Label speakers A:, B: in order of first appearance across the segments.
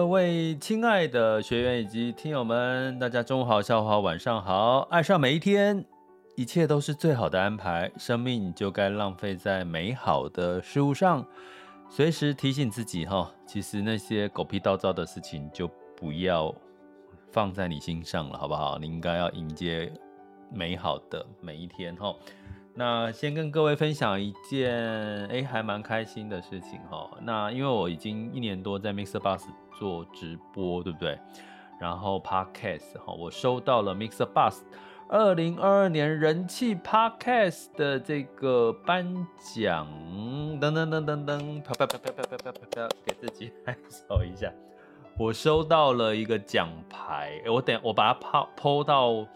A: 各位亲爱的学员以及听友们，大家中午好、下午好、晚上好。爱上每一天，一切都是最好的安排。生命就该浪费在美好的事物上。随时提醒自己哈，其实那些狗屁倒灶的事情就不要放在你心上了，好不好？你应该要迎接美好的每一天哈。那先跟各位分享一件哎，还蛮开心的事情哈。那因为我已经一年多在 MixerBox 做直播，对不对？然后 Podcast 哈，我收到了 MixerBox 二零二二年人气 Podcast 的这个颁奖，噔噔噔噔噔，啪啪啪啪啪啪啪啪啪，给自己 拍手一下。我收到了一个奖牌，我等我把它抛抛到。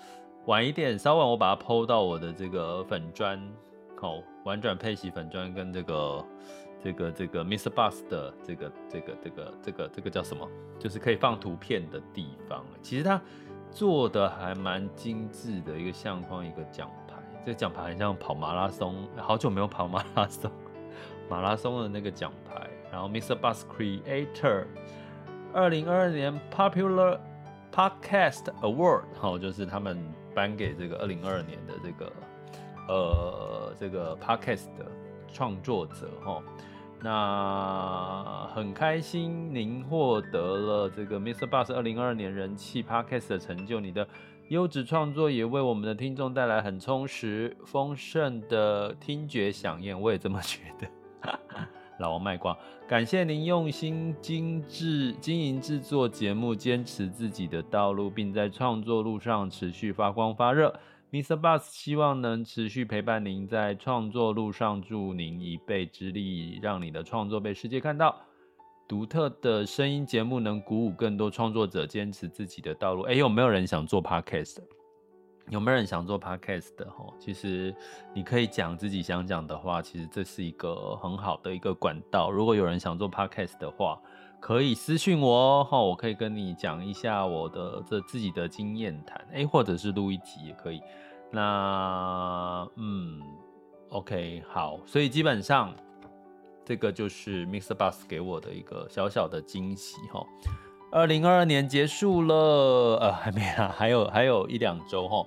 A: 晚一点，稍晚我把它 po 到我的这个粉砖，好，玩转配息粉砖跟这个这个这个 Mister Bus 的这个这个这个这个这个叫什么？就是可以放图片的地方。其实它做的还蛮精致的一个相框，一个奖牌。这个奖牌很像跑马拉松，好久没有跑马拉松，马拉松的那个奖牌。然后 Mister Bus Creator 二零二二年 Popular Podcast Award，好，就是他们。颁给这个二零二二年的这个呃这个 podcast 的创作者哈，那很开心您获得了这个 Mr. Boss 二零二二年人气 podcast 的成就，你的优质创作也为我们的听众带来很充实丰盛的听觉饗宴，我也这么觉得。哈哈老王卖瓜，感谢您用心精致经营制作节目，坚持自己的道路，并在创作路上持续发光发热。Mr. Bus 希望能持续陪伴您在创作路上，助您一臂之力，让你的创作被世界看到。独特的声音节目能鼓舞更多创作者坚持自己的道路。哎，有没有人想做 Podcast？有没有人想做 podcast 的？其实你可以讲自己想讲的话，其实这是一个很好的一个管道。如果有人想做 podcast 的话，可以私信我哦，我可以跟你讲一下我的这自己的经验谈，诶，或者是录一集也可以。那嗯，OK，好，所以基本上这个就是 Mr. Bus 给我的一个小小的惊喜哈。二零二二年结束了，呃，还没啊，还有还有一两周哈，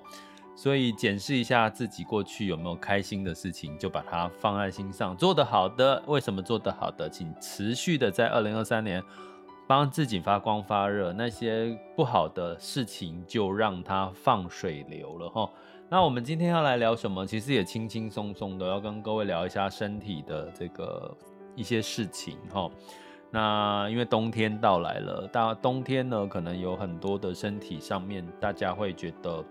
A: 所以检视一下自己过去有没有开心的事情，就把它放在心上。做得好的，为什么做得好的，请持续的在二零二三年帮自己发光发热。那些不好的事情就让它放水流了哈。那我们今天要来聊什么？其实也轻轻松松的，要跟各位聊一下身体的这个一些事情哈。那因为冬天到来了，大冬天呢，可能有很多的身体上面，大家会觉得，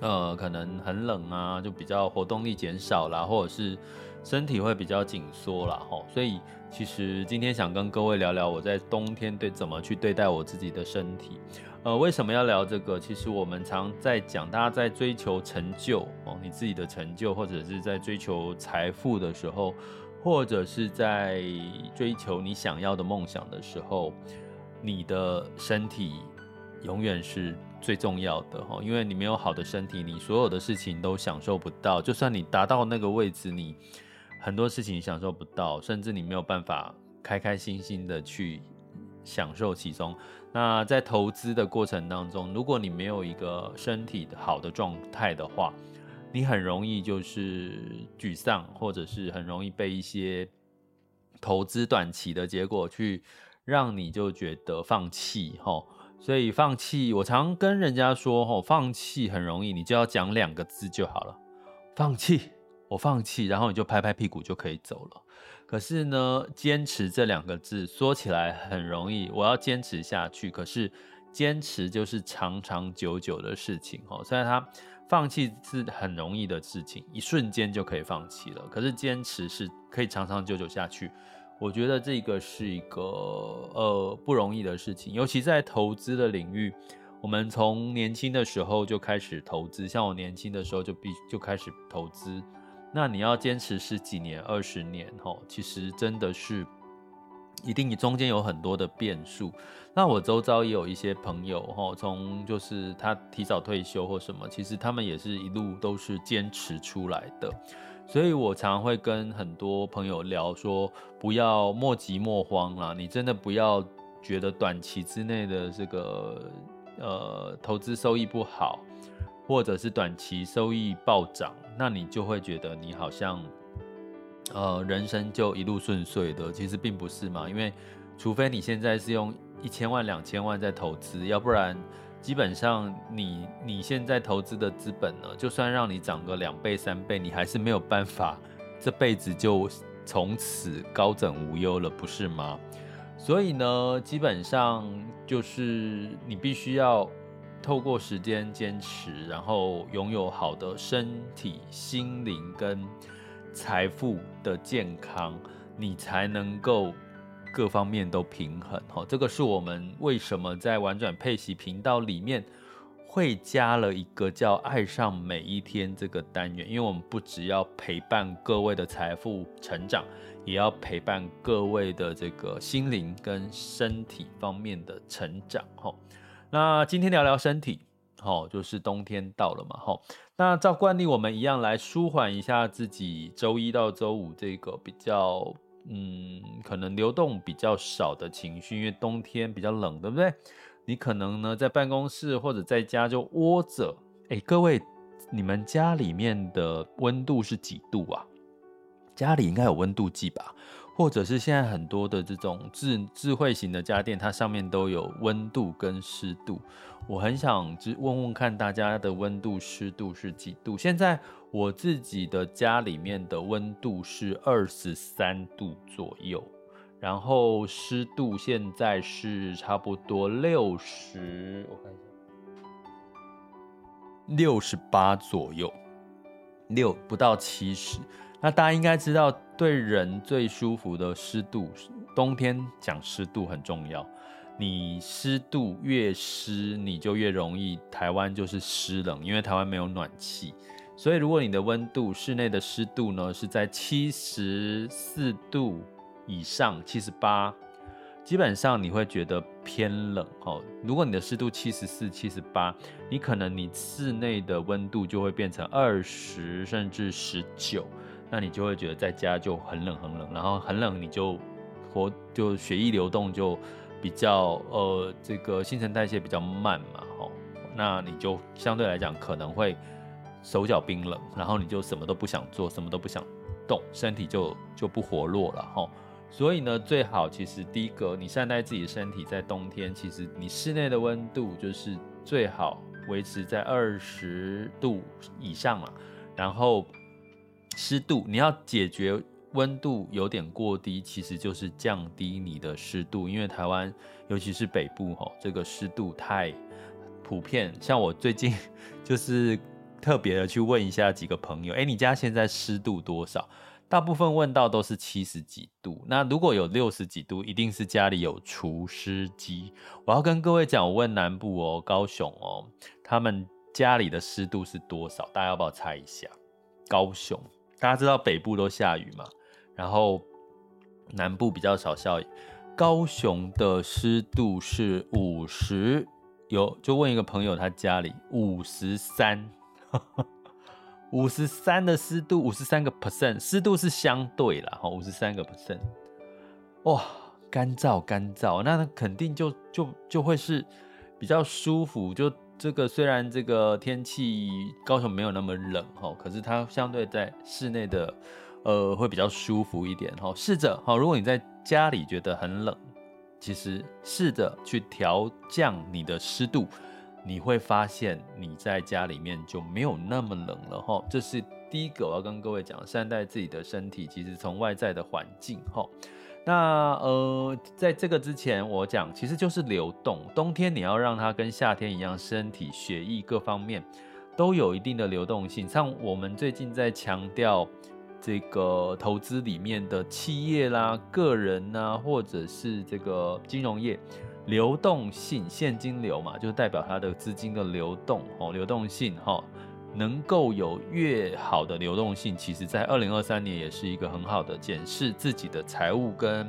A: 呃，可能很冷啊，就比较活动力减少啦，或者是身体会比较紧缩啦。吼。所以其实今天想跟各位聊聊我在冬天对怎么去对待我自己的身体。呃，为什么要聊这个？其实我们常在讲，大家在追求成就哦，你自己的成就，或者是在追求财富的时候。或者是在追求你想要的梦想的时候，你的身体永远是最重要的哈，因为你没有好的身体，你所有的事情都享受不到。就算你达到那个位置，你很多事情享受不到，甚至你没有办法开开心心的去享受其中。那在投资的过程当中，如果你没有一个身体好的状态的话，你很容易就是沮丧，或者是很容易被一些投资短期的结果去让你就觉得放弃吼，所以放弃，我常跟人家说吼，放弃很容易，你就要讲两个字就好了，放弃，我放弃，然后你就拍拍屁股就可以走了。可是呢，坚持这两个字说起来很容易，我要坚持下去。可是坚持就是长长久久的事情哦。虽然它放弃是很容易的事情，一瞬间就可以放弃了。可是坚持是可以长长久久下去。我觉得这个是一个呃不容易的事情，尤其在投资的领域，我们从年轻的时候就开始投资，像我年轻的时候就必就开始投资，那你要坚持十几年、二十年，吼，其实真的是一定中间有很多的变数。那我周遭也有一些朋友，吼，从就是他提早退休或什么，其实他们也是一路都是坚持出来的。所以我常会跟很多朋友聊说，不要莫急莫慌啦，你真的不要觉得短期之内的这个呃投资收益不好，或者是短期收益暴涨，那你就会觉得你好像呃人生就一路顺遂的，其实并不是嘛，因为除非你现在是用一千万两千万在投资，要不然。基本上你，你现在投资的资本呢，就算让你涨个两倍三倍，你还是没有办法这辈子就从此高枕无忧了，不是吗？所以呢，基本上就是你必须要透过时间坚持，然后拥有好的身体、心灵跟财富的健康，你才能够。各方面都平衡，哈，这个是我们为什么在玩转配息频道里面会加了一个叫“爱上每一天”这个单元，因为我们不只要陪伴各位的财富成长，也要陪伴各位的这个心灵跟身体方面的成长，哈。那今天聊聊身体，哈，就是冬天到了嘛，哈。那照惯例，我们一样来舒缓一下自己周一到周五这个比较。嗯，可能流动比较少的情绪，因为冬天比较冷，对不对？你可能呢在办公室或者在家就窝着。哎，各位，你们家里面的温度是几度啊？家里应该有温度计吧？或者是现在很多的这种智智慧型的家电，它上面都有温度跟湿度。我很想只问问看大家的温度湿度是几度？现在我自己的家里面的温度是二十三度左右，然后湿度现在是差不多六十，我看一下，六十八左右，六不到七十。那大家应该知道，对人最舒服的湿度，冬天讲湿度很重要。你湿度越湿，你就越容易台湾就是湿冷，因为台湾没有暖气。所以如果你的温度，室内的湿度呢是在七十四度以上，七十八，基本上你会觉得偏冷哦。如果你的湿度七十四、七十八，你可能你室内的温度就会变成二十甚至十九。那你就会觉得在家就很冷很冷，然后很冷你就活就血液流动就比较呃这个新陈代谢比较慢嘛吼，那你就相对来讲可能会手脚冰冷，然后你就什么都不想做，什么都不想动，身体就就不活络了吼。所以呢，最好其实第一个你善待自己的身体，在冬天其实你室内的温度就是最好维持在二十度以上嘛，然后。湿度，你要解决温度有点过低，其实就是降低你的湿度，因为台湾尤其是北部吼，这个湿度太普遍。像我最近 就是特别的去问一下几个朋友，哎，你家现在湿度多少？大部分问到都是七十几度。那如果有六十几度，一定是家里有除湿机。我要跟各位讲，我问南部哦，高雄哦，他们家里的湿度是多少？大家要不要猜一下？高雄。大家知道北部都下雨嘛，然后南部比较少下雨。高雄的湿度是五十，有就问一个朋友，他家里五十三，五十三的湿度，五十三个 percent，湿度是相对啦，哈，五十三个 percent，哇，干燥干燥，那肯定就就就会是比较舒服，就。这个虽然这个天气高雄没有那么冷哈，可是它相对在室内的呃会比较舒服一点哈。试着哈，如果你在家里觉得很冷，其实试着去调降你的湿度，你会发现你在家里面就没有那么冷了哈。这是第一个我要跟各位讲，善待自己的身体，其实从外在的环境哈。那呃，在这个之前，我讲其实就是流动。冬天你要让它跟夏天一样，身体、血液各方面都有一定的流动性。像我们最近在强调这个投资里面的企业啦、个人呐、或者是这个金融业，流动性现金流嘛，就代表它的资金的流动哦，流动性哈。能够有越好的流动性，其实在二零二三年也是一个很好的检视自己的财务跟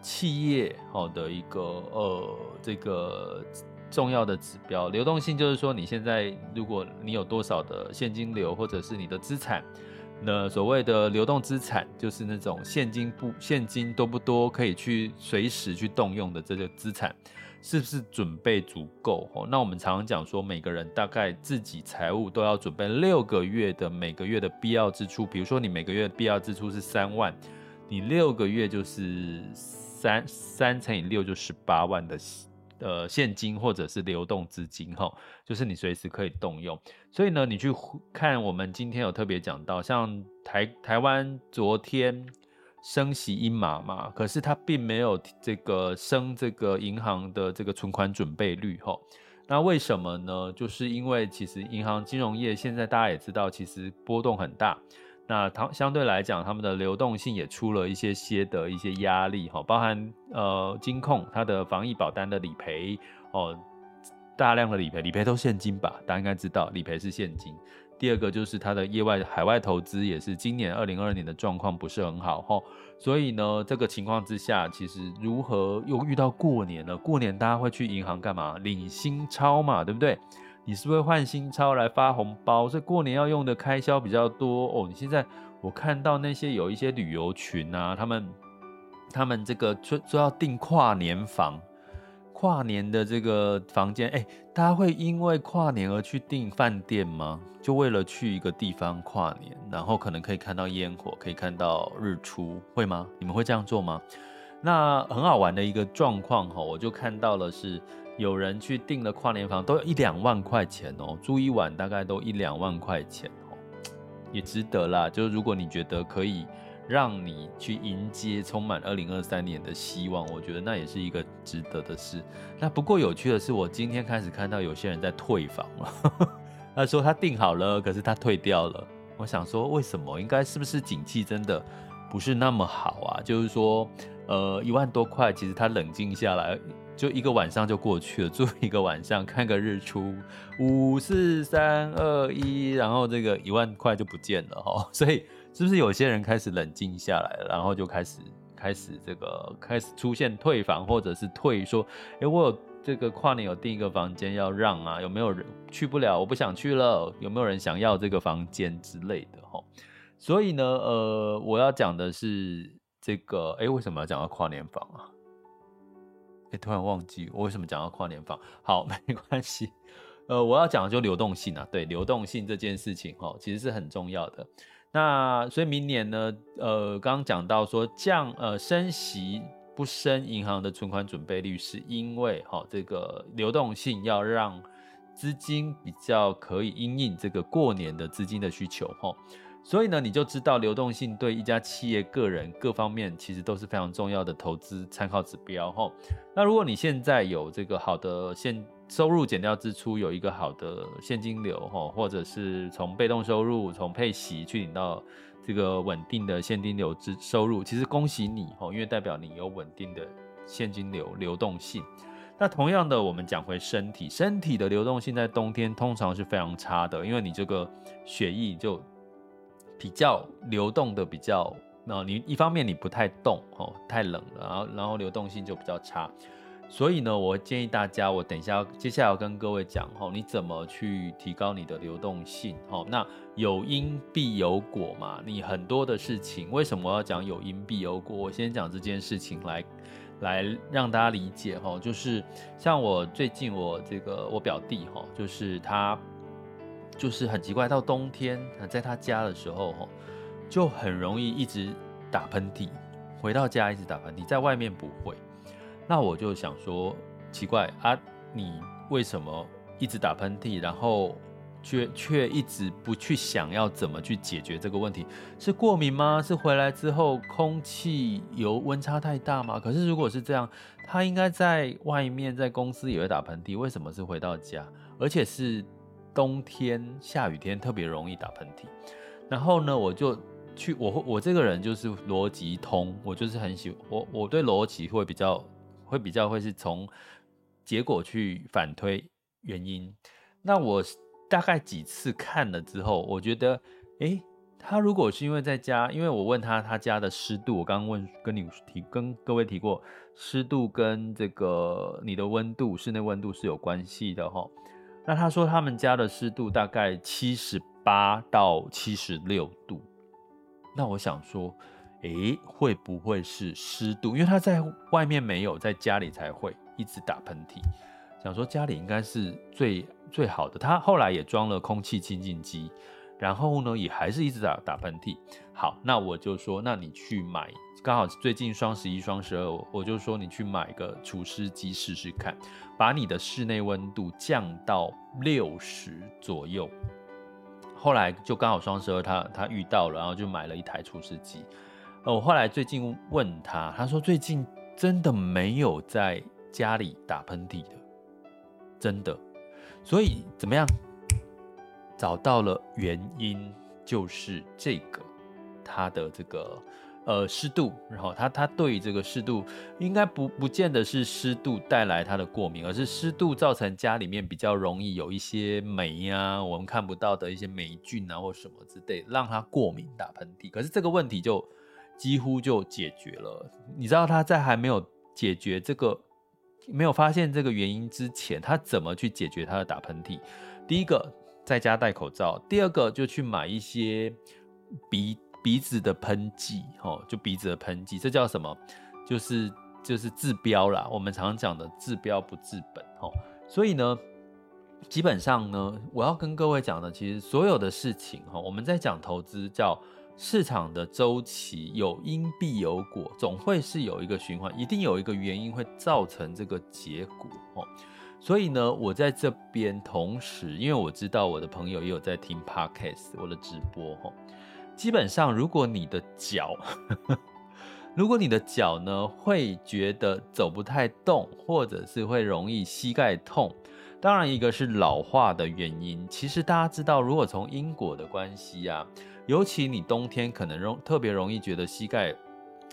A: 企业好的一个呃这个重要的指标。流动性就是说，你现在如果你有多少的现金流，或者是你的资产，那所谓的流动资产就是那种现金不现金多不多，可以去随时去动用的这个资产。是不是准备足够？哦，那我们常常讲说，每个人大概自己财务都要准备六个月的每个月的必要支出。比如说，你每个月的必要支出是三万，你六个月就是三三乘以六就十八万的呃现金或者是流动资金哈，就是你随时可以动用。所以呢，你去看我们今天有特别讲到，像台台湾昨天。升息一码嘛，可是它并没有这个升这个银行的这个存款准备率吼，那为什么呢？就是因为其实银行金融业现在大家也知道，其实波动很大。那它相对来讲，他们的流动性也出了一些些的一些压力哈，包含呃金控它的防疫保单的理赔哦，大量的理赔，理赔都现金吧？大家应该知道，理赔是现金。第二个就是它的业外海外投资也是今年二零二二年的状况不是很好哈，所以呢，这个情况之下，其实如何又遇到过年了？过年大家会去银行干嘛？领新钞嘛，对不对？你是不是会换新钞来发红包？所以过年要用的开销比较多哦。你现在我看到那些有一些旅游群啊，他们他们这个说说要订跨年房。跨年的这个房间，哎，大家会因为跨年而去订饭店吗？就为了去一个地方跨年，然后可能可以看到烟火，可以看到日出，会吗？你们会这样做吗？那很好玩的一个状况哈，我就看到了是有人去订了跨年房，都要一两万块钱哦，住一晚大概都一两万块钱哦，也值得啦。就是如果你觉得可以。让你去迎接充满二零二三年的希望，我觉得那也是一个值得的事。那不过有趣的是，我今天开始看到有些人在退房了。他说他订好了，可是他退掉了。我想说，为什么？应该是不是景气真的不是那么好啊？就是说，呃，一万多块，其实他冷静下来，就一个晚上就过去了，住一个晚上，看个日出，五四三二一，然后这个一万块就不见了哈。所以。是不是有些人开始冷静下来，然后就开始开始这个开始出现退房，或者是退说，哎，我有这个跨年有订一个房间要让啊，有没有人去不了？我不想去了，有没有人想要这个房间之类的哈？所以呢，呃，我要讲的是这个，哎，为什么要讲到跨年房啊？哎，突然忘记我为什么讲到跨年房。好，没关系，呃，我要讲的就流动性啊，对，流动性这件事情哈，其实是很重要的。那所以明年呢，呃，刚刚讲到说降呃升息不升银行的存款准备率，是因为哈、哦、这个流动性要让资金比较可以因应这个过年的资金的需求哈、所以呢你就知道流动性对一家企业、个人各方面其实都是非常重要的投资参考指标哈、那如果你现在有这个好的现收入减掉支出，有一个好的现金流哈，或者是从被动收入从配息去领到这个稳定的现金流支收入，其实恭喜你哈，因为代表你有稳定的现金流流动性。那同样的，我们讲回身体，身体的流动性在冬天通常是非常差的，因为你这个血液就比较流动的比较，那你一方面你不太动哦，太冷了，然后然后流动性就比较差。所以呢，我建议大家，我等一下接下来要跟各位讲哈，你怎么去提高你的流动性？哈，那有因必有果嘛。你很多的事情，为什么我要讲有因必有果？我先讲这件事情来，来让大家理解哈。就是像我最近我这个我表弟哈，就是他就是很奇怪，到冬天在他家的时候哈，就很容易一直打喷嚏，回到家一直打喷嚏，在外面不会。那我就想说，奇怪啊，你为什么一直打喷嚏？然后却却一直不去想要怎么去解决这个问题，是过敏吗？是回来之后空气油温差太大吗？可是如果是这样，他应该在外面在公司也会打喷嚏，为什么是回到家，而且是冬天下雨天特别容易打喷嚏？然后呢，我就去我我这个人就是逻辑通，我就是很喜我我对逻辑会比较会比较会是从结果去反推原因。那我。大概几次看了之后，我觉得，诶，他如果是因为在家，因为我问他他家的湿度，我刚刚问跟你提跟各位提过，湿度跟这个你的温度，室内温度是有关系的哈。那他说他们家的湿度大概七十八到七十六度，那我想说，诶，会不会是湿度？因为他在外面没有，在家里才会一直打喷嚏。想说家里应该是最最好的，他后来也装了空气清净机，然后呢也还是一直打打喷嚏。好，那我就说，那你去买，刚好最近双十一、双十二，我就说你去买个除湿机试试看，把你的室内温度降到六十左右。后来就刚好双十二他，他他遇到了，然后就买了一台除湿机。我后来最近问他，他说最近真的没有在家里打喷嚏的。真的，所以怎么样？找到了原因，就是这个它的这个呃湿度，然后它它对于这个湿度，应该不不见得是湿度带来它的过敏，而是湿度造成家里面比较容易有一些霉呀、啊，我们看不到的一些霉菌啊或什么之类，让它过敏打喷嚏。可是这个问题就几乎就解决了。你知道他在还没有解决这个。没有发现这个原因之前，他怎么去解决他的打喷嚏？第一个，在家戴口罩；第二个，就去买一些鼻鼻子的喷剂，哦，就鼻子的喷剂，这叫什么？就是就是治标啦。我们常常讲的治标不治本，哦。所以呢，基本上呢，我要跟各位讲的，其实所有的事情，哈，我们在讲投资叫。市场的周期有因必有果，总会是有一个循环，一定有一个原因会造成这个结果哦。所以呢，我在这边同时，因为我知道我的朋友也有在听 Podcast，我的直播哦。基本上，如果你的脚，如果你的脚呢会觉得走不太动，或者是会容易膝盖痛，当然一个是老化的原因。其实大家知道，如果从因果的关系啊。尤其你冬天可能容特别容易觉得膝盖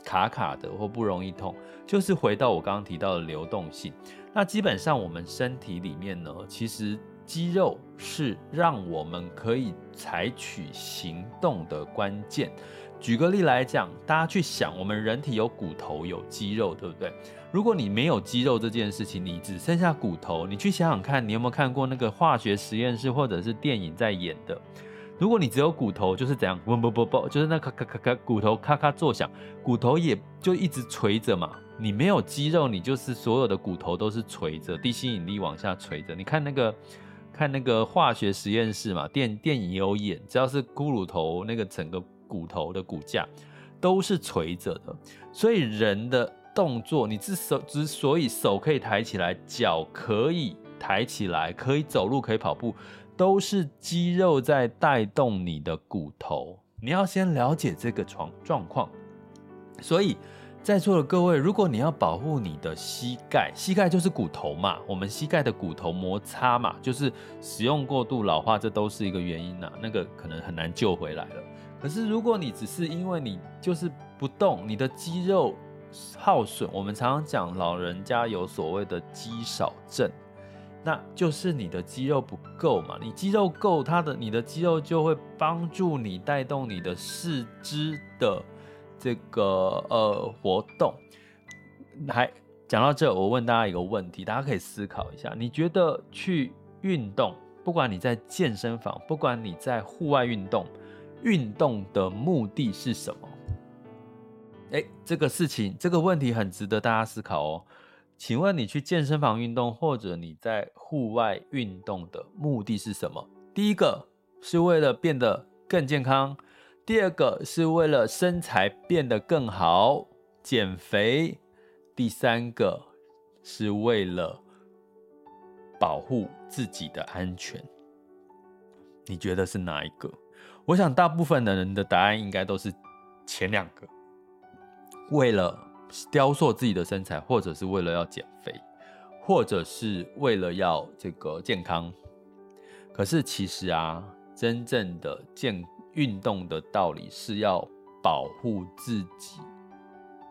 A: 卡卡的或不容易痛，就是回到我刚刚提到的流动性。那基本上我们身体里面呢，其实肌肉是让我们可以采取行动的关键。举个例来讲，大家去想，我们人体有骨头有肌肉，对不对？如果你没有肌肉这件事情，你只剩下骨头，你去想想看，你有没有看过那个化学实验室或者是电影在演的？如果你只有骨头，就是怎样，不不不不，就是那咔咔咔咔，骨头咔咔作响，骨头也就一直垂着嘛。你没有肌肉，你就是所有的骨头都是垂着，地心引力往下垂着。你看那个，看那个化学实验室嘛，电电影也有演，只要是骷髅头，那个整个骨头的骨架都是垂着的。所以人的动作，你之手之所以手可以抬起来，脚可以抬起来，可以走路，可以跑步。都是肌肉在带动你的骨头，你要先了解这个状状况。所以，在座的各位，如果你要保护你的膝盖，膝盖就是骨头嘛，我们膝盖的骨头摩擦嘛，就是使用过度老化，这都是一个原因呐。那个可能很难救回来了。可是，如果你只是因为你就是不动，你的肌肉耗损，我们常常讲老人家有所谓的肌少症。那就是你的肌肉不够嘛，你肌肉够，它的你的肌肉就会帮助你带动你的四肢的这个呃活动。还讲到这，我问大家一个问题，大家可以思考一下，你觉得去运动，不管你在健身房，不管你在户外运动，运动的目的是什么？哎，这个事情，这个问题很值得大家思考哦。请问你去健身房运动，或者你在户外运动的目的是什么？第一个是为了变得更健康，第二个是为了身材变得更好，减肥，第三个是为了保护自己的安全。你觉得是哪一个？我想大部分的人的答案应该都是前两个，为了雕塑自己的身材，或者是为了要减肥，或者是为了要这个健康。可是其实啊，真正的健运动的道理是要保护自己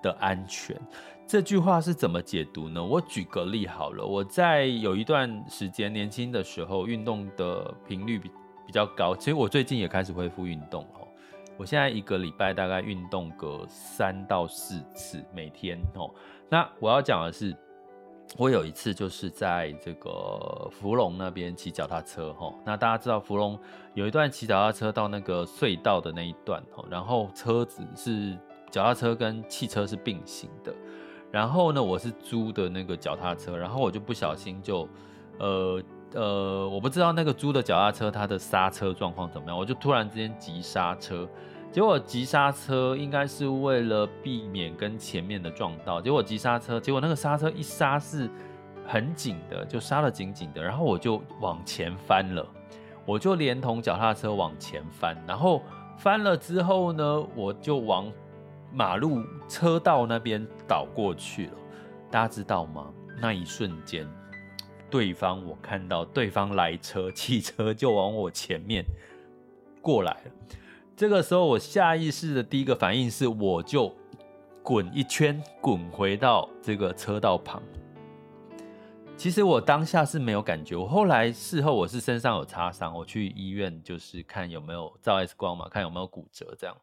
A: 的安全。这句话是怎么解读呢？我举个例好了，我在有一段时间年轻的时候，运动的频率比比较高。其实我最近也开始恢复运动哦。我现在一个礼拜大概运动个三到四次，每天哦。那我要讲的是，我有一次就是在这个福隆那边骑脚踏车哈。那大家知道福隆有一段骑脚踏车到那个隧道的那一段哦，然后车子是脚踏车跟汽车是并行的。然后呢，我是租的那个脚踏车，然后我就不小心就，呃呃，我不知道那个租的脚踏车它的刹车状况怎么样，我就突然之间急刹车，结果急刹车应该是为了避免跟前面的撞到，结果急刹车，结果那个刹车一刹是很紧的，就刹得紧紧的，然后我就往前翻了，我就连同脚踏车往前翻，然后翻了之后呢，我就往。马路车道那边倒过去了，大家知道吗？那一瞬间，对方我看到对方来车，汽车就往我前面 过来了。这个时候，我下意识的第一个反应是，我就滚一圈，滚回到这个车道旁。其实我当下是没有感觉，我后来事后我是身上有擦伤，我去医院就是看有没有照 X 光嘛，看有没有骨折这样。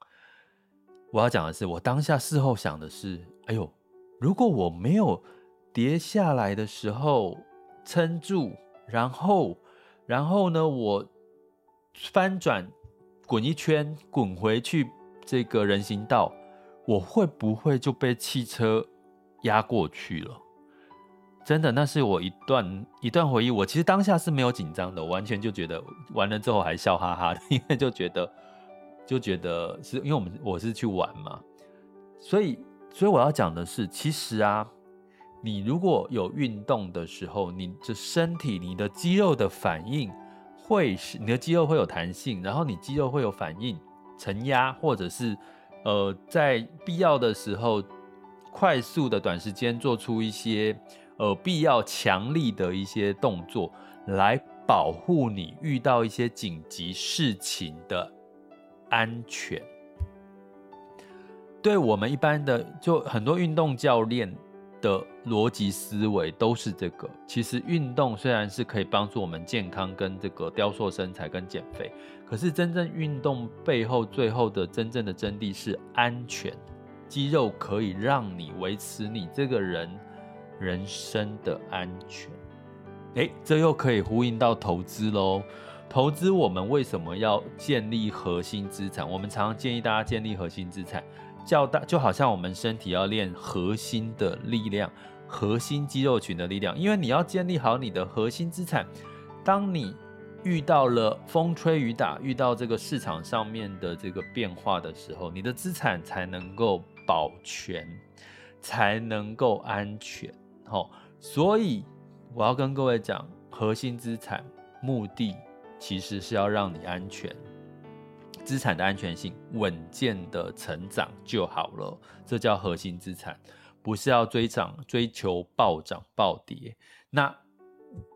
A: 我要讲的是，我当下事后想的是，哎呦，如果我没有跌下来的时候撑住，然后，然后呢，我翻转滚一圈，滚回去这个人行道，我会不会就被汽车压过去了？真的，那是我一段一段回忆。我其实当下是没有紧张的，我完全就觉得完了之后还笑哈哈的，因为就觉得。就觉得是因为我们我是去玩嘛，所以所以我要讲的是，其实啊，你如果有运动的时候，你的身体、你的肌肉的反应会是你的肌肉会有弹性，然后你肌肉会有反应，承压或者是呃在必要的时候快速的短时间做出一些呃必要强力的一些动作，来保护你遇到一些紧急事情的。安全，对我们一般的就很多运动教练的逻辑思维都是这个。其实运动虽然是可以帮助我们健康跟这个雕塑身材跟减肥，可是真正运动背后最后的真正的真谛是安全。肌肉可以让你维持你这个人人生的安全。诶，这又可以呼应到投资喽。投资我们为什么要建立核心资产？我们常常建议大家建立核心资产，较大就好像我们身体要练核心的力量，核心肌肉群的力量。因为你要建立好你的核心资产，当你遇到了风吹雨打，遇到这个市场上面的这个变化的时候，你的资产才能够保全，才能够安全。好，所以我要跟各位讲，核心资产目的。其实是要让你安全，资产的安全性稳健的成长就好了，这叫核心资产，不是要追涨、追求暴涨暴跌。那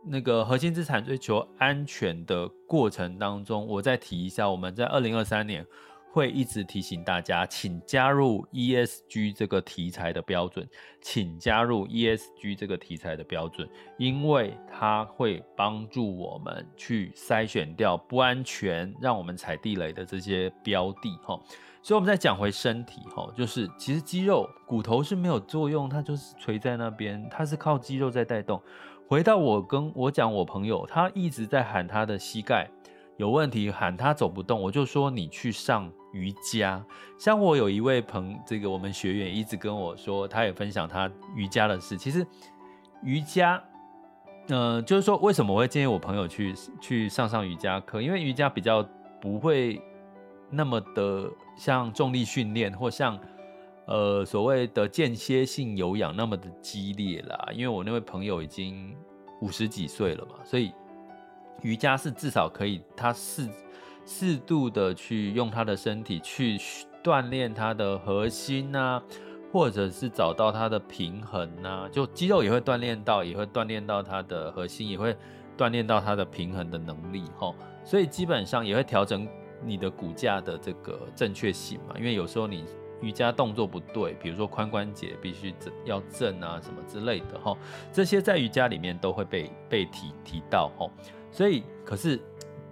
A: 那个核心资产追求安全的过程当中，我再提一下，我们在二零二三年。会一直提醒大家，请加入 ESG 这个题材的标准，请加入 ESG 这个题材的标准，因为它会帮助我们去筛选掉不安全、让我们踩地雷的这些标的哈。所以我们再讲回身体哈，就是其实肌肉骨头是没有作用，它就是垂在那边，它是靠肌肉在带动。回到我跟我讲，我朋友他一直在喊他的膝盖有问题，喊他走不动，我就说你去上。瑜伽，像我有一位朋，这个我们学员一直跟我说，他也分享他瑜伽的事。其实瑜伽，呃，就是说为什么我会建议我朋友去去上上瑜伽课？因为瑜伽比较不会那么的像重力训练或像呃所谓的间歇性有氧那么的激烈啦。因为我那位朋友已经五十几岁了嘛，所以瑜伽是至少可以，它是。适度的去用他的身体去锻炼他的核心啊，或者是找到他的平衡啊，就肌肉也会锻炼到，也会锻炼到他的核心，也会锻炼到他的平衡的能力哈。所以基本上也会调整你的骨架的这个正确性嘛，因为有时候你。瑜伽动作不对，比如说髋关节必须正要正啊，什么之类的哈，这些在瑜伽里面都会被被提提到哈。所以，可是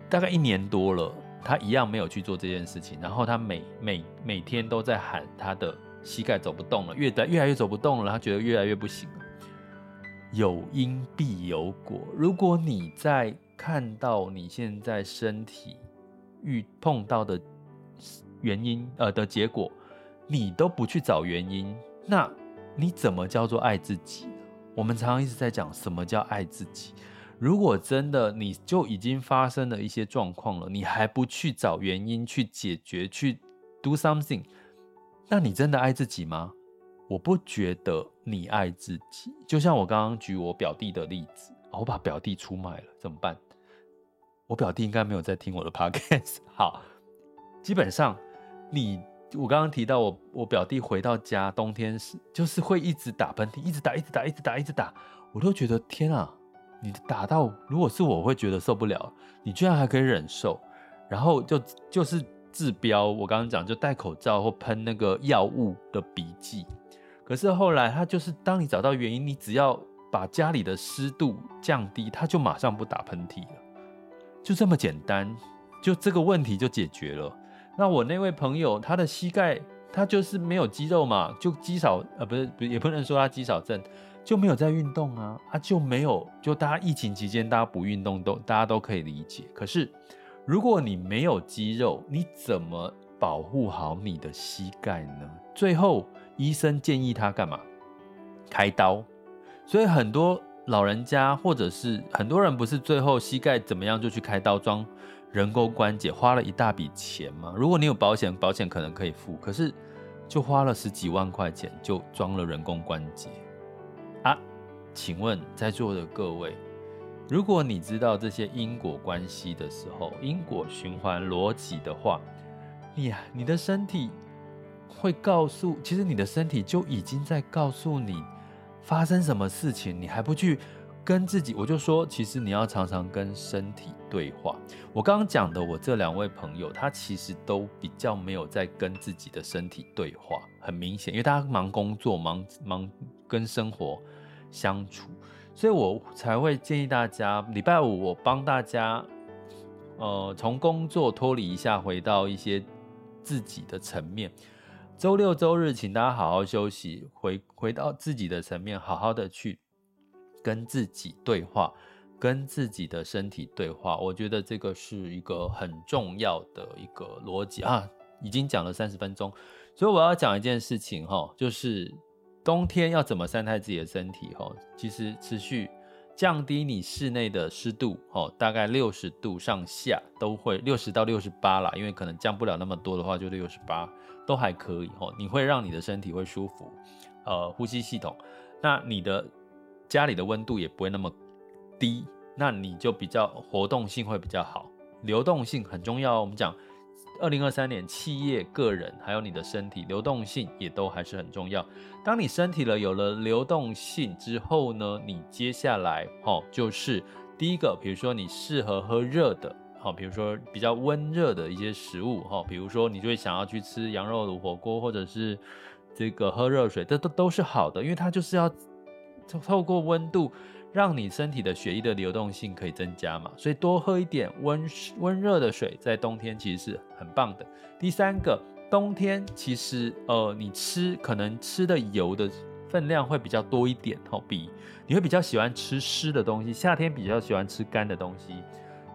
A: 大概一年多了，他一样没有去做这件事情。然后他每每每天都在喊他的膝盖走不动了，越来越来越走不动了，他觉得越来越不行了。有因必有果，如果你在看到你现在身体遇碰到的原因呃的结果。你都不去找原因，那你怎么叫做爱自己呢？我们常常一直在讲什么叫爱自己。如果真的你就已经发生了一些状况了，你还不去找原因去解决，去 do something，那你真的爱自己吗？我不觉得你爱自己。就像我刚刚举我表弟的例子，我把表弟出卖了，怎么办？我表弟应该没有在听我的 podcast。好，基本上你。我刚刚提到我我表弟回到家，冬天是就是会一直打喷嚏，一直打，一直打，一直打，一直打，我都觉得天啊，你打到如果是我，会觉得受不了，你居然还可以忍受，然后就就是治标，我刚刚讲就戴口罩或喷那个药物的笔记，可是后来他就是当你找到原因，你只要把家里的湿度降低，他就马上不打喷嚏了，就这么简单，就这个问题就解决了。那我那位朋友，他的膝盖他就是没有肌肉嘛，就肌少呃不是也不能说他肌少症，就没有在运动啊，他就没有就大家疫情期间大家不运动都大家都可以理解。可是如果你没有肌肉，你怎么保护好你的膝盖呢？最后医生建议他干嘛？开刀。所以很多老人家或者是很多人不是最后膝盖怎么样就去开刀装。人工关节花了一大笔钱吗？如果你有保险，保险可能可以付，可是就花了十几万块钱就装了人工关节？请问在座的各位，如果你知道这些因果关系的时候，因果循环逻辑的话，你你的身体会告诉，其实你的身体就已经在告诉你发生什么事情，你还不去。跟自己，我就说，其实你要常常跟身体对话。我刚刚讲的，我这两位朋友，他其实都比较没有在跟自己的身体对话，很明显，因为大家忙工作，忙忙跟生活相处，所以我才会建议大家，礼拜五我帮大家，呃，从工作脱离一下，回到一些自己的层面。周六周日，请大家好好休息，回回到自己的层面，好好的去。跟自己对话，跟自己的身体对话，我觉得这个是一个很重要的一个逻辑啊。已经讲了三十分钟，所以我要讲一件事情哈，就是冬天要怎么善待自己的身体哈。其实持续降低你室内的湿度哦，大概六十度上下都会，六十到六十八啦，因为可能降不了那么多的话，就六十八都还可以哦。你会让你的身体会舒服，呃，呼吸系统，那你的。家里的温度也不会那么低，那你就比较活动性会比较好，流动性很重要。我们讲，二零二三年企业、个人还有你的身体流动性也都还是很重要。当你身体了有了流动性之后呢，你接下来哦就是第一个，比如说你适合喝热的，好，比如说比较温热的一些食物哈，比如说你就会想要去吃羊肉炉火锅，或者是这个喝热水，这都都是好的，因为它就是要。透过温度，让你身体的血液的流动性可以增加嘛，所以多喝一点温温热的水，在冬天其实是很棒的。第三个，冬天其实呃，你吃可能吃的油的分量会比较多一点哦，比你会比较喜欢吃湿的东西，夏天比较喜欢吃干的东西。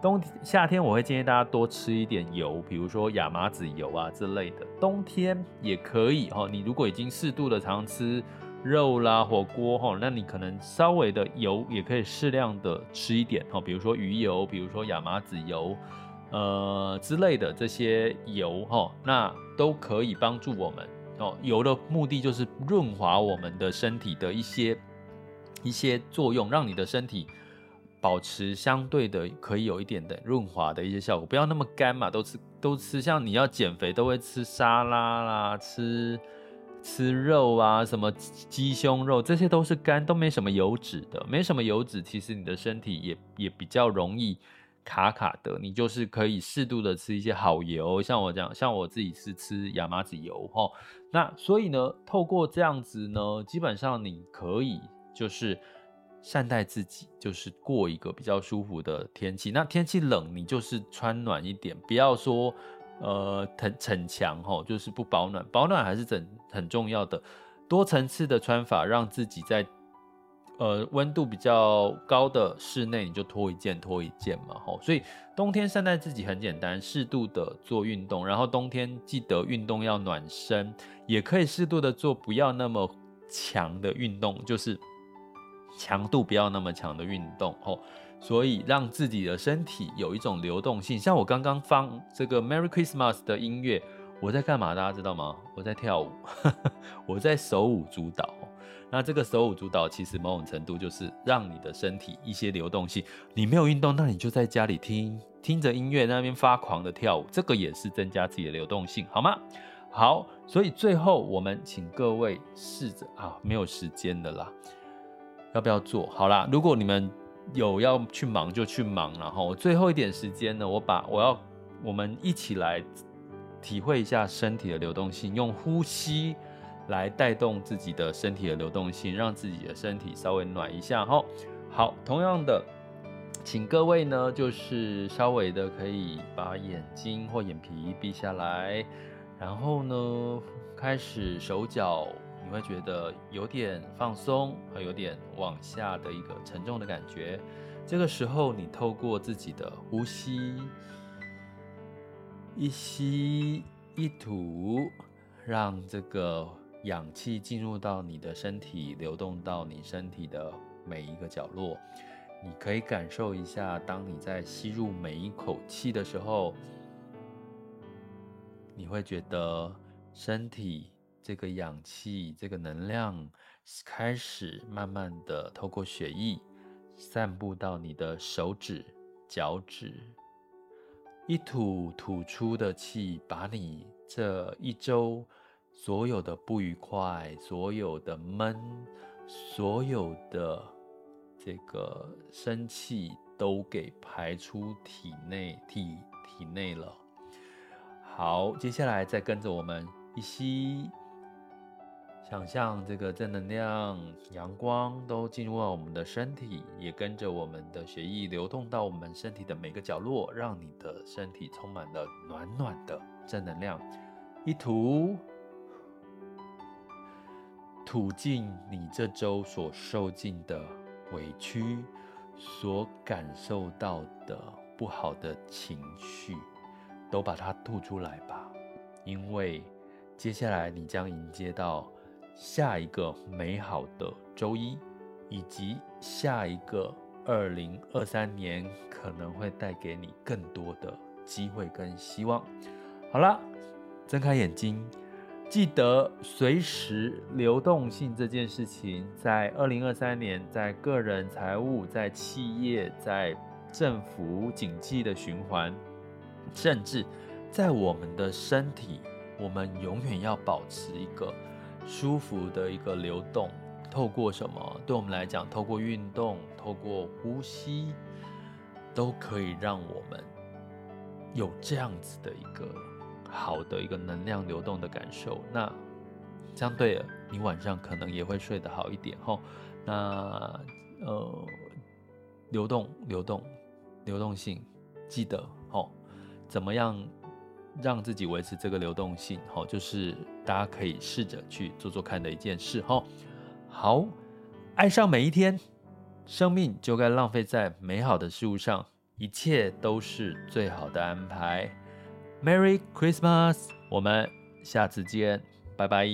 A: 冬夏天我会建议大家多吃一点油，比如说亚麻籽油啊之类的。冬天也可以哦，你如果已经适度的常吃。肉啦，火锅哈，那你可能稍微的油也可以适量的吃一点哈，比如说鱼油，比如说亚麻籽油，呃之类的这些油哈，那都可以帮助我们哦。油的目的就是润滑我们的身体的一些一些作用，让你的身体保持相对的可以有一点的润滑的一些效果，不要那么干嘛，都吃都吃，像你要减肥都会吃沙拉啦，吃吃肉啊，什么鸡胸肉，这些都是干，都没什么油脂的，没什么油脂，其实你的身体也也比较容易卡卡的，你就是可以适度的吃一些好油，像我讲，像我自己是吃亚麻籽油哈，那所以呢，透过这样子呢，基本上你可以就是。善待自己，就是过一个比较舒服的天气。那天气冷，你就是穿暖一点，不要说呃逞逞强吼，就是不保暖。保暖还是很很重要的，多层次的穿法，让自己在呃温度比较高的室内，你就脱一件脱一件嘛吼。所以冬天善待自己很简单，适度的做运动，然后冬天记得运动要暖身，也可以适度的做，不要那么强的运动，就是。强度不要那么强的运动哦，所以让自己的身体有一种流动性。像我刚刚放这个 Merry Christmas 的音乐，我在干嘛？大家知道吗？我在跳舞，我在手舞足蹈。那这个手舞足蹈其实某种程度就是让你的身体一些流动性。你没有运动，那你就在家里听听着音乐，那边发狂的跳舞，这个也是增加自己的流动性，好吗？好，所以最后我们请各位试着啊，没有时间的啦。要不要做好啦？如果你们有要去忙就去忙，然后最后一点时间呢，我把我要我们一起来体会一下身体的流动性，用呼吸来带动自己的身体的流动性，让自己的身体稍微暖一下哈。好，同样的，请各位呢，就是稍微的可以把眼睛或眼皮闭下来，然后呢，开始手脚。你会觉得有点放松，还有点往下的一个沉重的感觉。这个时候，你透过自己的呼吸，一吸一吐，让这个氧气进入到你的身体，流动到你身体的每一个角落。你可以感受一下，当你在吸入每一口气的时候，你会觉得身体。这个氧气，这个能量开始慢慢的透过血液散布到你的手指、脚趾，一吐吐出的气，把你这一周所有的不愉快、所有的闷、所有的这个生气都给排出体内体体内了。好，接下来再跟着我们一吸。想象这个正能量、阳光都进入到我们的身体，也跟着我们的血液流动到我们身体的每个角落，让你的身体充满了暖暖的正能量。一吐，吐尽你这周所受尽的委屈，所感受到的不好的情绪，都把它吐出来吧。因为接下来你将迎接到。下一个美好的周一，以及下一个二零二三年可能会带给你更多的机会跟希望。好了，睁开眼睛，记得随时流动性这件事情，在二零二三年，在个人财务、在企业、在政府经济的循环，甚至在我们的身体，我们永远要保持一个。舒服的一个流动，透过什么？对我们来讲，透过运动，透过呼吸，都可以让我们有这样子的一个好的一个能量流动的感受。那相对的，你晚上可能也会睡得好一点吼。那呃，流动，流动，流动性，记得吼，怎么样？让自己维持这个流动性，好，就是大家可以试着去做做看的一件事，哈。好，爱上每一天，生命就该浪费在美好的事物上，一切都是最好的安排。Merry Christmas，我们下次见，拜拜。